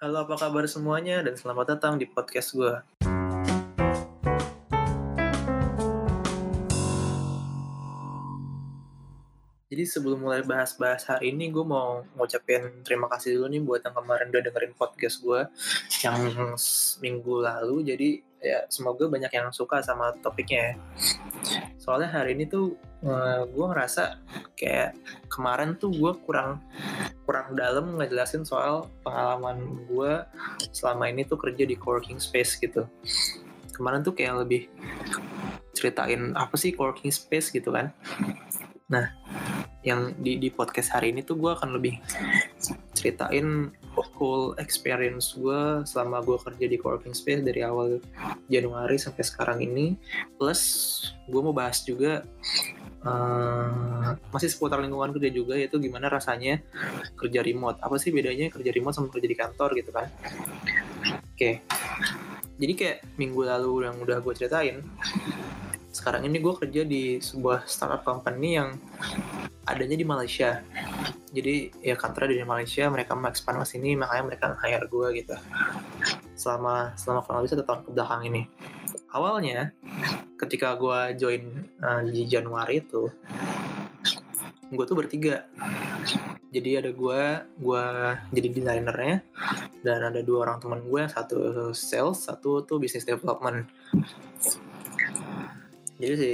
Halo, apa kabar semuanya? Dan selamat datang di podcast gue. Jadi sebelum mulai bahas-bahas hari ini, gue mau ngucapin terima kasih dulu nih buat yang kemarin udah dengerin podcast gue yang minggu lalu. Jadi ya semoga banyak yang suka sama topiknya ya. Soalnya hari ini tuh uh, gue ngerasa kayak kemarin tuh gue kurang kurang dalam ngejelasin soal pengalaman gue selama ini tuh kerja di coworking space gitu. Kemarin tuh kayak lebih ceritain apa sih coworking space gitu kan. Nah, yang di di podcast hari ini tuh gue akan lebih ceritain whole experience gue selama gue kerja di coworking space dari awal Januari sampai sekarang ini plus gue mau bahas juga uh, masih seputar lingkungan kerja juga yaitu gimana rasanya kerja remote. Apa sih bedanya kerja remote sama kerja di kantor gitu kan? Oke. Okay. jadi kayak minggu lalu yang udah gue ceritain sekarang ini gue kerja di sebuah startup company yang adanya di Malaysia. Jadi ya kantornya di Malaysia mereka mau expand ke sini makanya mereka hire gue gitu. Selama selama kurang lebih satu tahun ke belakang ini. Awalnya ketika gue join uh, di Januari itu gue tuh bertiga jadi ada gue gue jadi desainernya dan ada dua orang teman gue satu sales satu tuh business development. Jadi si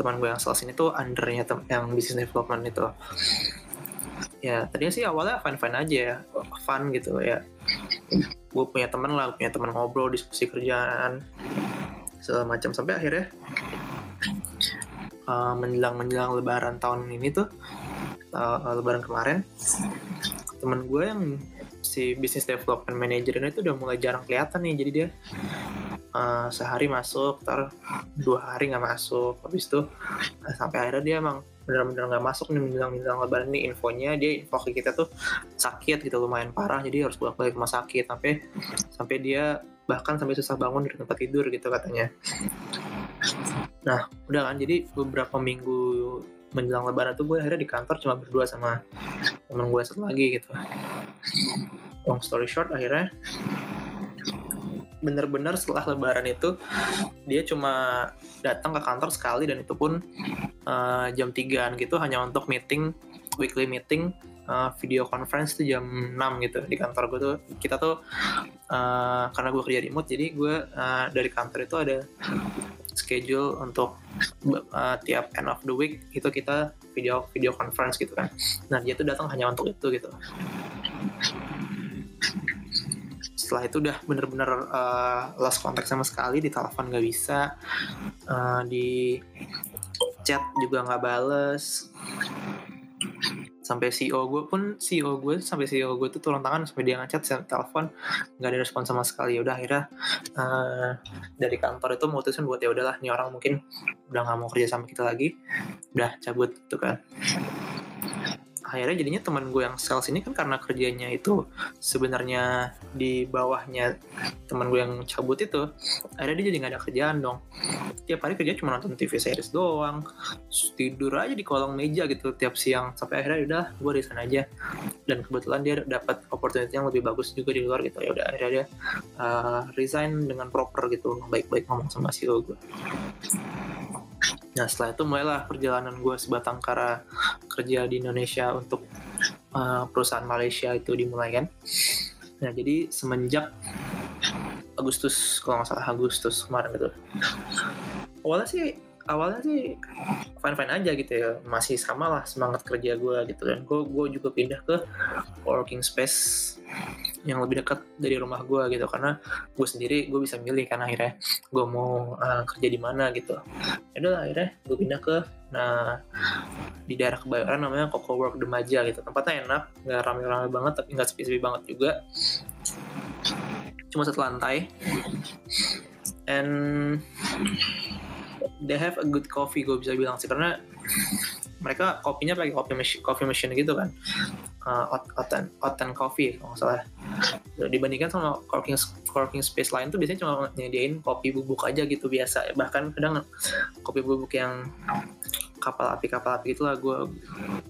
teman gue yang sales ini tuh undernya yang business development itu. Ya tadinya sih awalnya fun fun aja ya fun gitu ya. Gue punya teman lah punya teman ngobrol diskusi kerjaan segala macam. Sampai akhirnya uh, menjelang menjelang lebaran tahun ini tuh uh, lebaran kemarin teman gue yang si business development manager ini tuh udah mulai jarang kelihatan nih jadi dia uh, sehari masuk, ntar dua hari nggak masuk, habis itu uh, sampai akhirnya dia emang benar-benar nggak masuk nih menjelang menjelang lebaran nih infonya dia info ke kita tuh sakit gitu lumayan parah jadi harus bolak balik rumah sakit sampai sampai dia bahkan sampai susah bangun dari tempat tidur gitu katanya. Nah udah kan jadi beberapa minggu menjelang lebaran tuh gue akhirnya di kantor cuma berdua sama temen gue satu lagi gitu. Long story short akhirnya bener-bener setelah lebaran itu dia cuma datang ke kantor sekali dan itu pun uh, jam 3 gitu hanya untuk meeting weekly meeting uh, video conference itu jam 6 gitu di kantor gue tuh. Kita tuh uh, karena gue kerja remote jadi gue uh, dari kantor itu ada schedule untuk uh, tiap end of the week itu kita video video conference gitu kan. Nah dia tuh datang hanya untuk itu gitu. Setelah itu udah bener-bener uh, lost contact sama sekali di telepon nggak bisa uh, di chat juga nggak bales sampai CEO gue pun CEO gue sampai CEO gue tuh turun tangan sampai dia ngechat saya telepon nggak ada respon sama sekali. Ya udah akhirnya uh, dari kantor itu memutuskan buat ya udahlah nih orang mungkin udah nggak mau kerja sama kita lagi udah cabut tuh kan akhirnya jadinya teman gue yang sales ini kan karena kerjanya itu sebenarnya di bawahnya teman gue yang cabut itu akhirnya dia jadi nggak ada kerjaan dong. Tiap hari kerja cuma nonton TV series doang tidur aja di kolong meja gitu tiap siang sampai akhirnya udah gue di sana aja. Dan kebetulan dia dapat opportunity yang lebih bagus juga di luar gitu ya udah akhirnya dia uh, resign dengan proper gitu baik-baik ngomong sama CEO gue Nah setelah itu mulailah perjalanan gue sebatang kara kerja di Indonesia untuk uh, perusahaan Malaysia itu dimulai kan. Nah jadi semenjak Agustus kalau nggak salah Agustus kemarin gitu. Awalnya sih awalnya sih fine fine aja gitu ya masih sama lah semangat kerja gue gitu dan gue gue juga pindah ke working space yang lebih dekat dari rumah gue gitu. Karena gue sendiri gue bisa milih kan akhirnya gue mau uh, kerja di mana gitu. Ya akhirnya gue pindah ke nah di daerah kebayoran namanya Coco Work Demaja gitu. Tempatnya enak nggak rame-rame banget tapi nggak sepi-sepi banget juga. Cuma satu lantai. And they have a good coffee gue bisa bilang sih. Karena mereka kopinya pakai kopi machine, coffee machine gitu kan. Uh, hot, hot, and coffee kalau nggak salah dibandingkan sama coworking coworking space lain tuh biasanya cuma nyediain kopi bubuk aja gitu biasa. Bahkan kadang kopi bubuk yang kapal api kapal api gitulah gue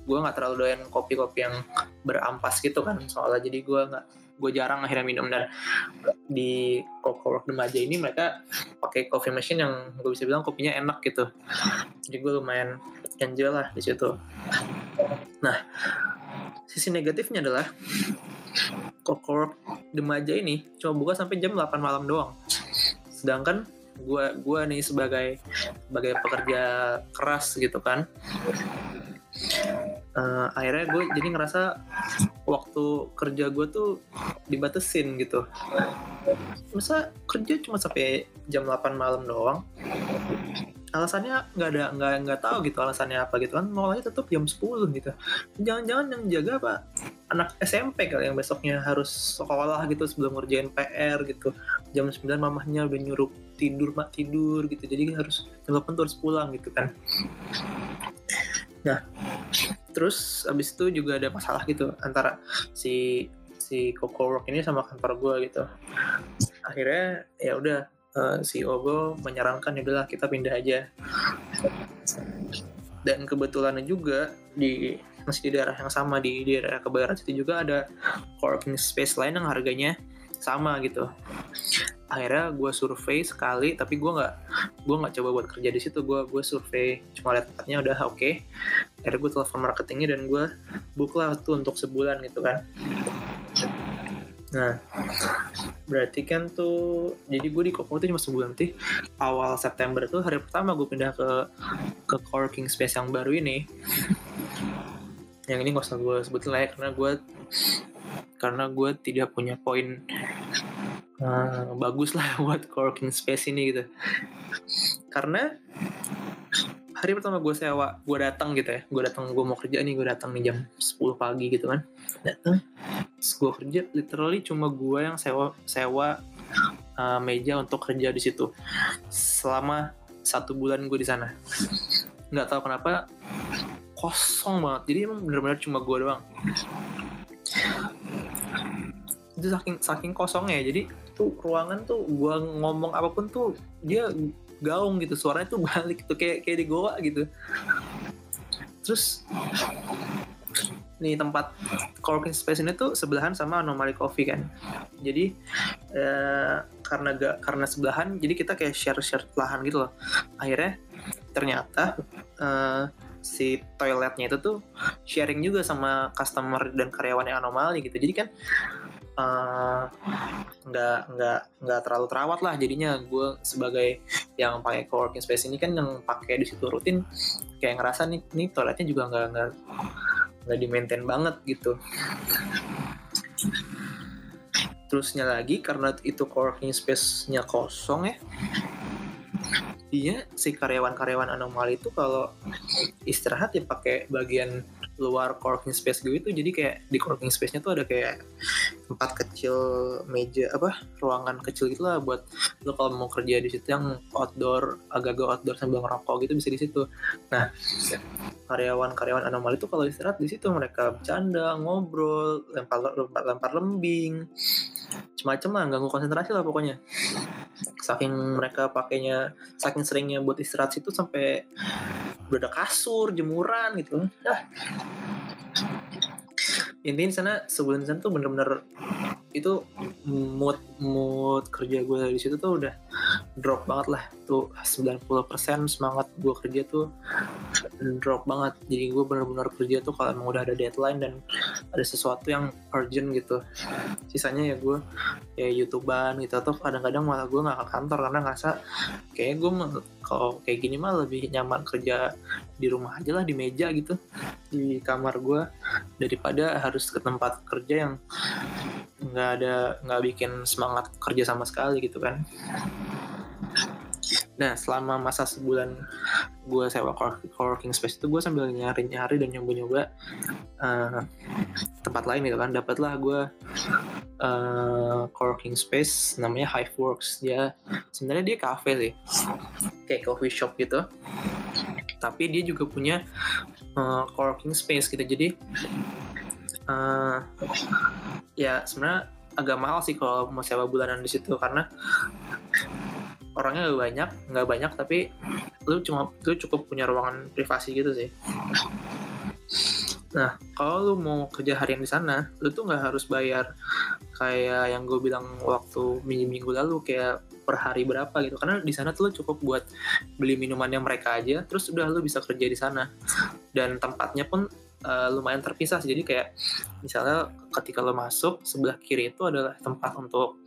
gue nggak terlalu doyan kopi kopi yang berampas gitu kan soalnya. Jadi gue nggak gue jarang akhirnya minum. Dan di Cowork Demaja ini mereka pakai coffee machine yang gue bisa bilang kopinya enak gitu. Jadi gue lumayan enjoy lah di situ. Nah sisi negatifnya adalah Cowork Demaja ini cuma buka sampai jam 8 malam doang. Sedangkan gue gua nih sebagai sebagai pekerja keras gitu kan uh, akhirnya gue jadi ngerasa waktu kerja gue tuh dibatesin gitu. Masa kerja cuma sampai jam 8 malam doang? Alasannya nggak ada nggak nggak tahu gitu alasannya apa gitu kan. Mau lagi tetap jam 10 gitu. Jangan-jangan yang jaga apa anak SMP kali yang besoknya harus sekolah gitu sebelum ngerjain PR gitu. Jam 9 mamahnya udah nyuruh tidur mak tidur gitu. Jadi harus jam 8 tuh harus pulang gitu kan. Nah terus abis itu juga ada masalah gitu antara si si Coco Work ini sama kantor gue gitu. Akhirnya ya udah si Ogo menyarankan ya udahlah kita pindah aja. Dan kebetulan juga di masih di daerah yang sama di daerah kebayoran situ juga ada co-working space lain yang harganya sama gitu. Akhirnya gue survei sekali tapi gue nggak gue nggak coba buat kerja di situ. Gue gue survei cuma lihat tempatnya udah oke. Okay. akhirnya gue telepon marketingnya dan gue book lah tuh untuk sebulan gitu kan. Nah berarti kan tuh jadi gue di Koko tuh cuma sebulan sih. Awal September tuh hari pertama gue pindah ke ke coworking space yang baru ini yang ini gak usah gue sebutin lah ya karena gue karena gue tidak punya poin uh, bagus lah buat coworking space ini gitu. Karena hari pertama gue sewa gue datang gitu ya. Gue datang gue mau kerja nih gue datang nih jam 10 pagi gitu kan. Datang gue kerja literally cuma gue yang sewa sewa uh, meja untuk kerja di situ. Selama satu bulan gue di sana. Nggak tahu kenapa kosong banget. Jadi emang bener-bener cuma gue doang. Itu saking saking kosongnya jadi tuh ruangan tuh gua ngomong apa pun tuh dia gaung gitu. Suaranya tuh balik tuh kayak kayak di goa gitu. Terus nih tempat coworking space ini tuh sebelahan sama Anomaly Coffee kan. Jadi eh, karena gak karena sebelahan jadi kita kayak share share lahan gitu loh. Akhirnya ternyata eh, si toiletnya itu tuh sharing juga sama customer dan karyawan yang anomali gitu. Jadi kan Eh, nggak uh, nggak nggak terlalu terawat lah jadinya. Gue sebagai yang pakai coworking space ini kan yang pakai di situ rutin kayak ngerasa nih nih toiletnya juga nggak nggak nggak di maintain banget gitu. Terusnya lagi karena itu coworking space-nya kosong ya Iya, si karyawan-karyawan anomali itu kalau istirahat ya pakai bagian luar coworking space gue itu jadi kayak di coworking space-nya tuh ada kayak tempat kecil meja apa ruangan kecil gitu lah buat lo kalau mau kerja di situ yang outdoor agak-agak outdoor sambil ngerokok gitu bisa di situ. Nah karyawan-karyawan anomali itu kalau istirahat di situ mereka bercanda ngobrol lempar lempar, lempar lembing macam-macam lah ganggu konsentrasi lah pokoknya saking mereka pakainya saking seringnya buat istirahat situ sampai udah ada kasur jemuran gitu. Nah intinya sana sebulan sana tuh bener-bener itu mood mood kerja gue di situ tuh udah drop banget lah. Tuh 90% semangat gue kerja tuh drop banget. Jadi gue bener-bener kerja tuh kalau emang udah ada deadline dan ada sesuatu yang urgent gitu. Sisanya ya gue ya youtuber gitu atau kadang-kadang malah gue nggak ke kantor karena ngerasa kayak gue kalau kayak gini mah lebih nyaman kerja di rumah aja lah di meja gitu di kamar gue daripada harus ke tempat kerja yang nggak ada nggak bikin semangat kerja sama sekali gitu kan Nah, selama masa sebulan gue sewa coworking space itu gue sambil nyari-nyari dan nyoba-nyoba uh, tempat lain gitu kan. Dapatlah gue uh, coworking space namanya Hiveworks. Dia sebenarnya dia cafe sih, kayak coffee shop gitu. Tapi dia juga punya uh, coworking space gitu. Jadi uh, ya sebenarnya agak mahal sih kalau mau sewa bulanan di situ karena orangnya gak banyak nggak banyak tapi lu cuma lu cukup punya ruangan privasi gitu sih Nah, kalau lu mau kerja harian di sana, lu tuh nggak harus bayar kayak yang gue bilang waktu minggu-minggu lalu kayak per hari berapa gitu. Karena di sana tuh lu cukup buat beli minumannya mereka aja, terus udah lu bisa kerja di sana. Dan tempatnya pun uh, lumayan terpisah jadi kayak misalnya ketika lo masuk sebelah kiri itu adalah tempat untuk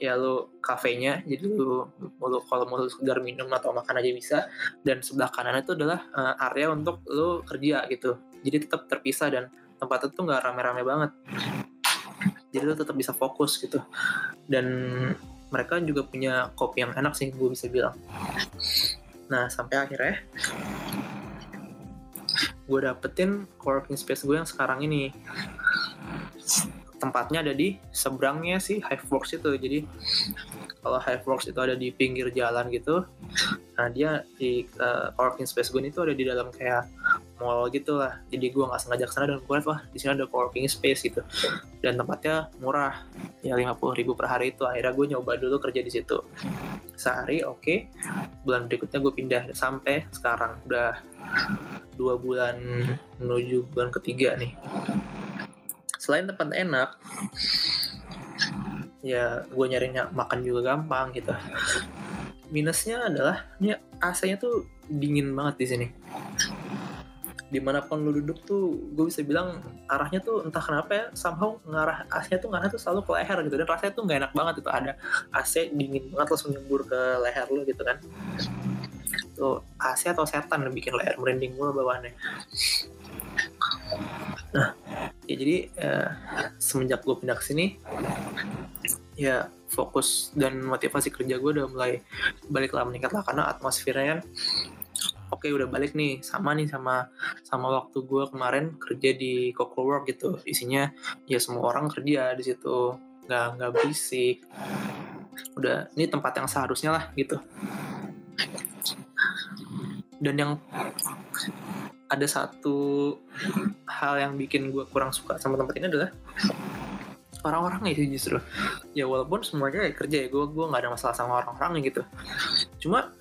ya lo kafenya jadi lo, lo kalau mau sekedar minum atau makan aja bisa. Dan sebelah kanan itu adalah uh, area untuk lo kerja gitu. Jadi tetap terpisah dan tempat itu nggak rame-rame banget. Jadi lo tetap bisa fokus gitu. Dan mereka juga punya kopi yang enak sih gue bisa bilang. Nah sampai akhirnya gue dapetin coworking space gue yang sekarang ini tempatnya ada di seberangnya sih Hiveworks itu. Jadi kalau Hiveworks itu ada di pinggir jalan gitu nah dia di uh, space gue itu ada di dalam kayak mall gitu lah. Jadi gue nggak sengaja ke sana dan gue wah di sini ada coworking space gitu. Dan tempatnya murah ya lima puluh ribu per hari itu. Akhirnya gue nyoba dulu kerja di situ. Sehari oke. Okay. bulan berikutnya gue pindah sampai sekarang. Udah dua bulan menuju bulan ketiga nih selain tempat enak ya gue nyarinya makan juga gampang gitu. Minusnya adalah ini AC-nya tuh dingin banget di sini. Di mana pun lu duduk tuh gue bisa bilang arahnya tuh entah kenapa ya somehow ngarah AC-nya tuh ngarah tuh selalu ke leher gitu. Dan rasanya tuh nggak enak banget itu ada AC dingin banget langsung nyembur ke leher lu gitu kan. Tuh AC atau setan yang bikin leher merinding mulu bawaannya nah ya jadi uh, semenjak gue pindah ke sini ya fokus dan motivasi kerja gue udah mulai balik lah meningkat lah karena atmosfernya kan oke okay, udah balik nih sama nih sama sama waktu gue kemarin kerja di Coco Work gitu. Isinya ya semua orang kerja di situ. Nggak nggak berisik. Udah ini tempat yang seharusnya lah gitu. Dan yang ada satu hal yang bikin gue kurang suka sama tempat ini adalah orang-orangnya sih justru. Ya walaupun semuanya ya kerja ya gue gue nggak ada masalah sama orang-orangnya gitu. Cuma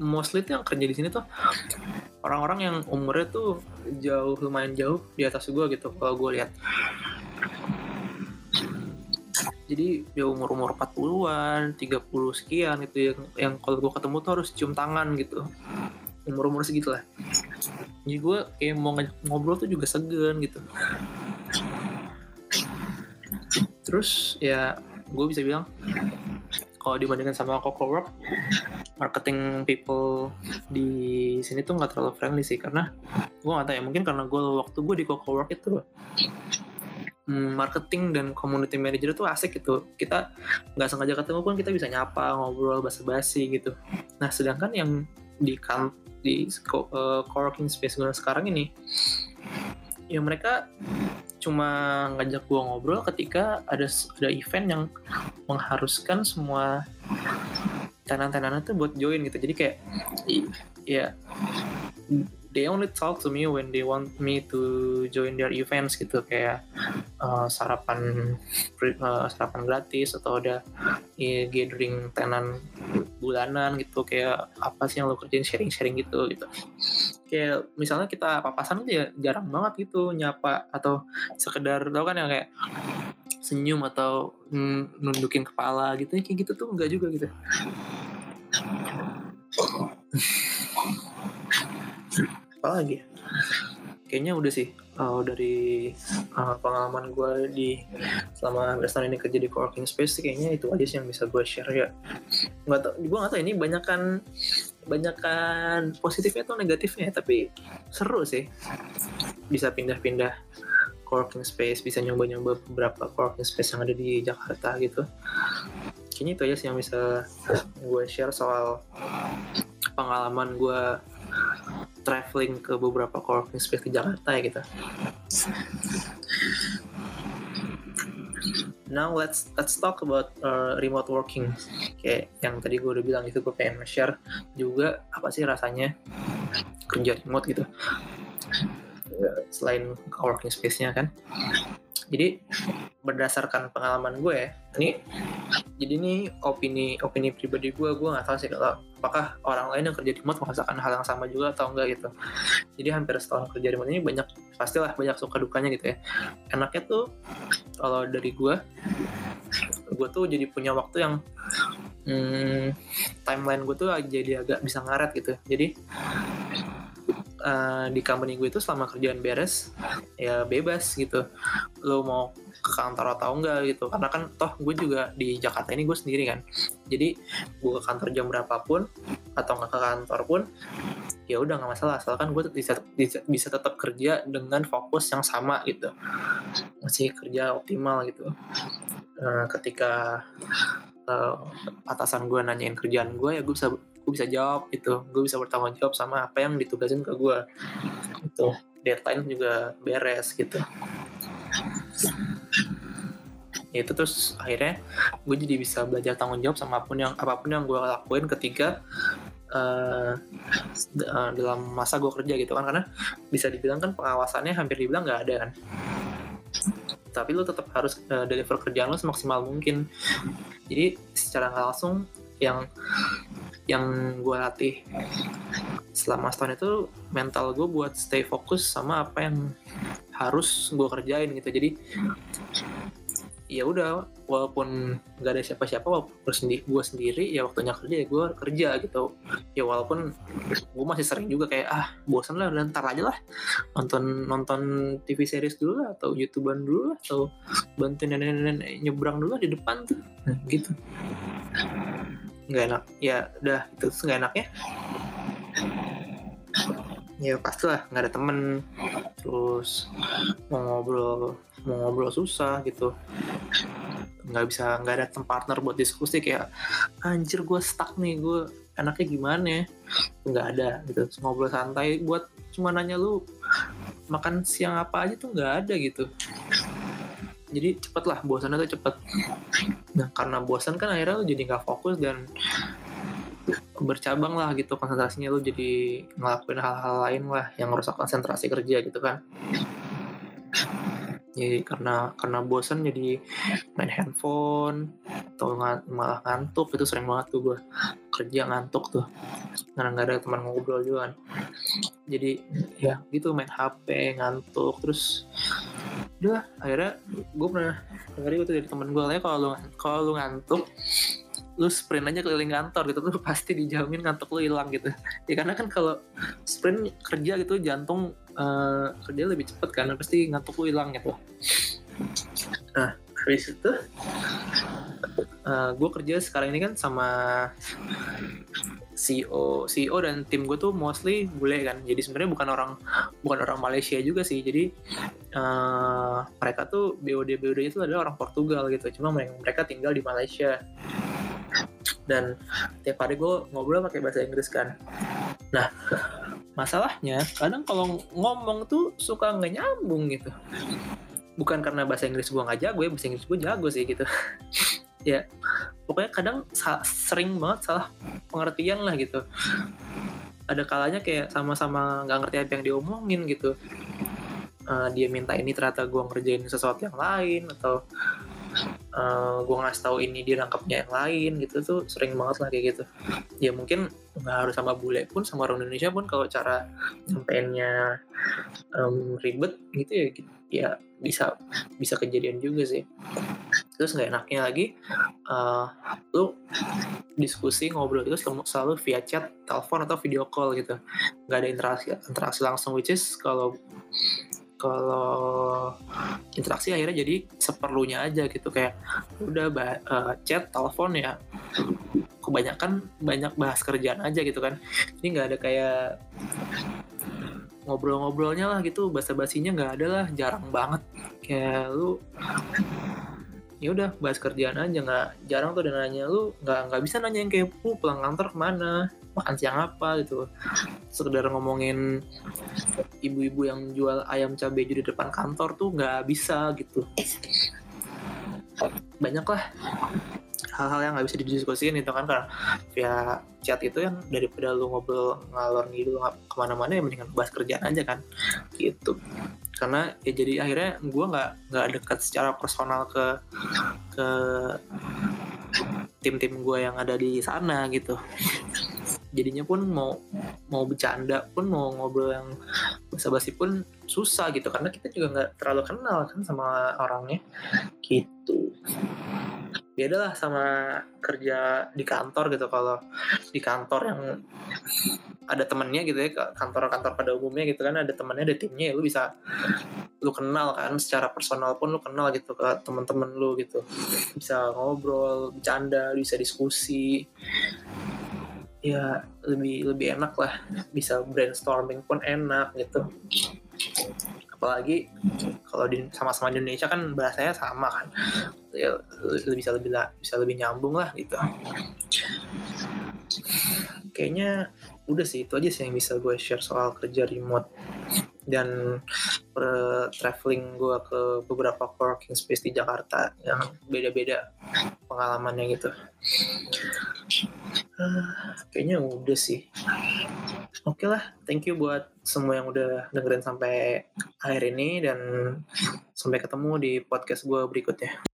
mostly tuh yang kerja di sini tuh orang-orang yang umurnya tuh jauh lumayan jauh di atas gue gitu kalau gue lihat. Jadi ya umur umur 40-an 30 sekian gitu yang yang kalau gue ketemu tuh harus cium tangan gitu umur-umur segitu lah jadi gue kayak mau ngobrol tuh juga segan gitu. Terus ya gue bisa bilang kalau dibandingkan sama Coco Work marketing people di sini tuh nggak terlalu friendly sih karena gue nggak tahu ya mungkin karena gue waktu gue di Coco Work itu hmm, marketing dan community manager tuh asik gitu. Kita nggak sengaja ketemu pun kita bisa nyapa ngobrol basa-basi gitu. Nah sedangkan yang di kan di uh, coworking space gue sekarang ini ya mereka cuma ngajak gue ngobrol ketika ada ada event yang mengharuskan semua tenan-tenan itu buat join gitu. Jadi kayak ya they only talk to me when they want me to join their events gitu kayak uh, sarapan uh, sarapan gratis atau ada ya, gathering tenan bulanan gitu kayak apa sih yang lo kerjain sharing-sharing gitu gitu. Kayak misalnya kita papasan aja ya jarang banget gitu nyapa atau sekedar tau kan yang kayak senyum atau nundukin kepala gitu kayak gitu tuh enggak juga gitu apa lagi ya? kayaknya udah sih uh, dari uh, pengalaman gue di selama tahun ini kerja di coworking space kayaknya itu aja sih yang bisa gue share ya. Nggak tau gue nggak tau ini banyakkan banyakkan positifnya atau negatifnya tapi seru sih. Bisa pindah-pindah coworking space bisa nyoba-nyoba beberapa coworking space yang ada di Jakarta gitu. Kayaknya itu aja sih yang bisa gue share soal pengalaman gue traveling ke beberapa coworking space di Jakarta ya gitu. Now let's let's talk about uh, remote working. Kayak yang tadi gue udah bilang itu gue pengen share juga apa sih rasanya kerja remote gitu. Selain coworking space-nya kan. Jadi berdasarkan pengalaman gue ya ini jadi ini opini opini pribadi gue gue nggak tahu sih kalau apakah orang lain yang kerja di remote merasakan hal yang sama juga atau enggak gitu. Jadi hampir setahun kerja di remote ini banyak pastilah banyak suka dukanya gitu ya. Enaknya tuh kalau dari gue gue tuh jadi punya waktu yang hmm, timeline gue tuh jadi agak bisa ngaret gitu. Jadi uh, di company gue itu selama kerjaan beres ya bebas gitu. Lo mau ke kantor atau enggak gitu. Karena kan toh gue juga di Jakarta ini gue sendiri kan. Jadi gue ke kantor jam berapapun atau nggak ke kantor pun ya udah nggak masalah. Asalkan gue bisa, bisa bisa tetap kerja dengan fokus yang sama gitu. Masih kerja optimal gitu. Uh, ketika uh, atasan gue nanyain kerjaan gue ya gue bisa gue bisa jawab itu gue bisa bertanggung jawab sama apa yang ditugasin ke gue itu deadline juga beres gitu. Ya itu terus akhirnya gue jadi bisa belajar tanggung jawab sama apa pun yang apa pun yang gue lakuin ketika uh, dalam masa gue kerja gitu kan. Karena bisa dibilang kan pengawasannya hampir dibilang nggak ada kan. Tapi lo tetap harus uh, deliver kerjaan lo semaksimal mungkin. Jadi secara nggak langsung yang yang gue latih selama setahun itu mental gue buat stay fokus sama apa yang harus gue kerjain gitu. Jadi ya udah walaupun nggak ada siapa-siapa walaupun gue sendiri ya waktunya kerja ya gue kerja gitu. Ya walaupun gue masih sering juga kayak ah bosan lah dan ntar aja lah. Nonton nonton TV series dulu lah atau youtuber dulu lah atau bantuin nenek-nenek nyebrang dulu lah di depan. Tuh gitu nggak enak. Ya udah itu nggak enak ya pastilah nggak ada temen. Terus mau ngobrol mau ngobrol susah gitu. Nggak bisa nggak ada partner buat diskusi kayak anjir gue stuck nih gue enaknya gimana ya? Nggak ada gitu. Ngobrol santai buat cuma nanya lu makan siang apa aja tuh? Nggak ada gitu jadi cepet lah bosannya tuh cepet. Nah karena bosan kan akhirnya lo jadi nggak fokus dan bercabang lah gitu konsentrasinya lo jadi ngelakuin hal-hal lain lah yang merusak konsentrasi kerja gitu kan. Jadi karena karena bosan jadi main handphone atau ng malah ngantuk itu sering banget tuh gue kerja ngantuk tuh. Karena nggak ada teman ngobrol juga kan. Jadi ya gitu main HP ngantuk terus udah akhirnya gue pernah dengerin itu dari temen gue kalau lu kalau lu ngantuk lu sprint aja keliling kantor gitu tuh pasti dijamin ngantuk lu hilang gitu. Ya karena kan kalau sprint kerja gitu jantung uh, kerja lebih cepet kan pasti ngantuk lu hilang gitu. Nah habis itu uh, eh, gue kerja sekarang ini kan sama CEO CEO dan tim gue tuh mostly bule kan. Jadi sebenarnya bukan orang bukan orang Malaysia juga sih. Jadi uh, mereka tuh BOD BOD itu adalah orang Portugal gitu. Cuma mereka tinggal di Malaysia. Dan tiap hari gue ngobrol pakai bahasa Inggris kan. Nah masalahnya kadang kalau ngomong tuh suka nggak nyambung gitu. Bukan karena bahasa Inggris gue nggak jago ya bahasa Inggris gue jago sih gitu. Ya pokoknya kadang sering banget salah pengertian lah gitu. Ada kalanya kayak sama-sama nggak ngerti apa yang diomongin gitu. Uh, dia minta ini ternyata gue ngerjain sesuatu yang lain atau uh, eh, gue ngasih tahu ini dia nangkapnya yang lain gitu tuh sering banget lah kayak gitu. Ya mungkin nggak harus sama bule pun sama orang Indonesia pun kalau cara nyampeinnya um, ribet gitu ya ya bisa bisa kejadian juga sih terus nggak enaknya lagi uh, lu diskusi ngobrol itu selalu, via chat telepon atau video call gitu. Nggak ada interaksi interaksi langsung which is kalau kalau interaksi akhirnya jadi seperlunya aja gitu. Kayak udah uh, chat telepon ya kebanyakan banyak bahas kerjaan aja gitu kan. Ini nggak ada kayak ngobrol-ngobrolnya lah gitu bahasa basinya nggak ada lah jarang banget. Kayak lu ya udah bahas kerjaan aja nggak jarang tuh dan nanya lu nggak nggak bisa nanya yang kayak lu pulang kantor ke mana? Makan siang apa? gitu. Sekedar ngomongin ibu-ibu yang jual ayam cabai di depan kantor tuh nggak bisa gitu. Banyak lah hal-hal yang nggak bisa didiskusikan itu kan karena via chat itu yang daripada lu ngobrol ngalor gitu ke mana-mana ya mendingan bahas kerjaan aja kan. Gitu karena ya jadi akhirnya gue nggak nggak dekat secara personal ke ke tim-tim gue yang ada di sana gitu jadinya pun mau mau bercanda pun mau ngobrol yang basa-basi pun susah gitu. Karena kita juga nggak terlalu kenal kan sama orangnya. Gitu. Beda lah sama kerja di kantor gitu. Kalau di kantor yang ada temennya gitu ya kantor-kantor pada umumnya gitu kan ada temennya ada timnya ya lu bisa lu kenal kan secara personal pun lu kenal gitu ke teman-teman lu gitu. Bisa ngobrol bercanda bisa diskusi ya lebih lebih enak lah. Bisa brainstorming pun enak gitu. Apalagi kalau di sama-sama di Indonesia kan bahasanya sama kan. Ya bisa lebih bisa lebih nyambung lah gitu. Kayaknya udah sih itu aja sih yang bisa gue share soal kerja remote. Dan per traveling gue ke beberapa working space di Jakarta yang beda-beda pengalamannya gitu. Uh, kayaknya udah sih. Oke okay lah thank you buat semua yang udah dengerin sampai akhir ini dan sampai ketemu di podcast gue berikutnya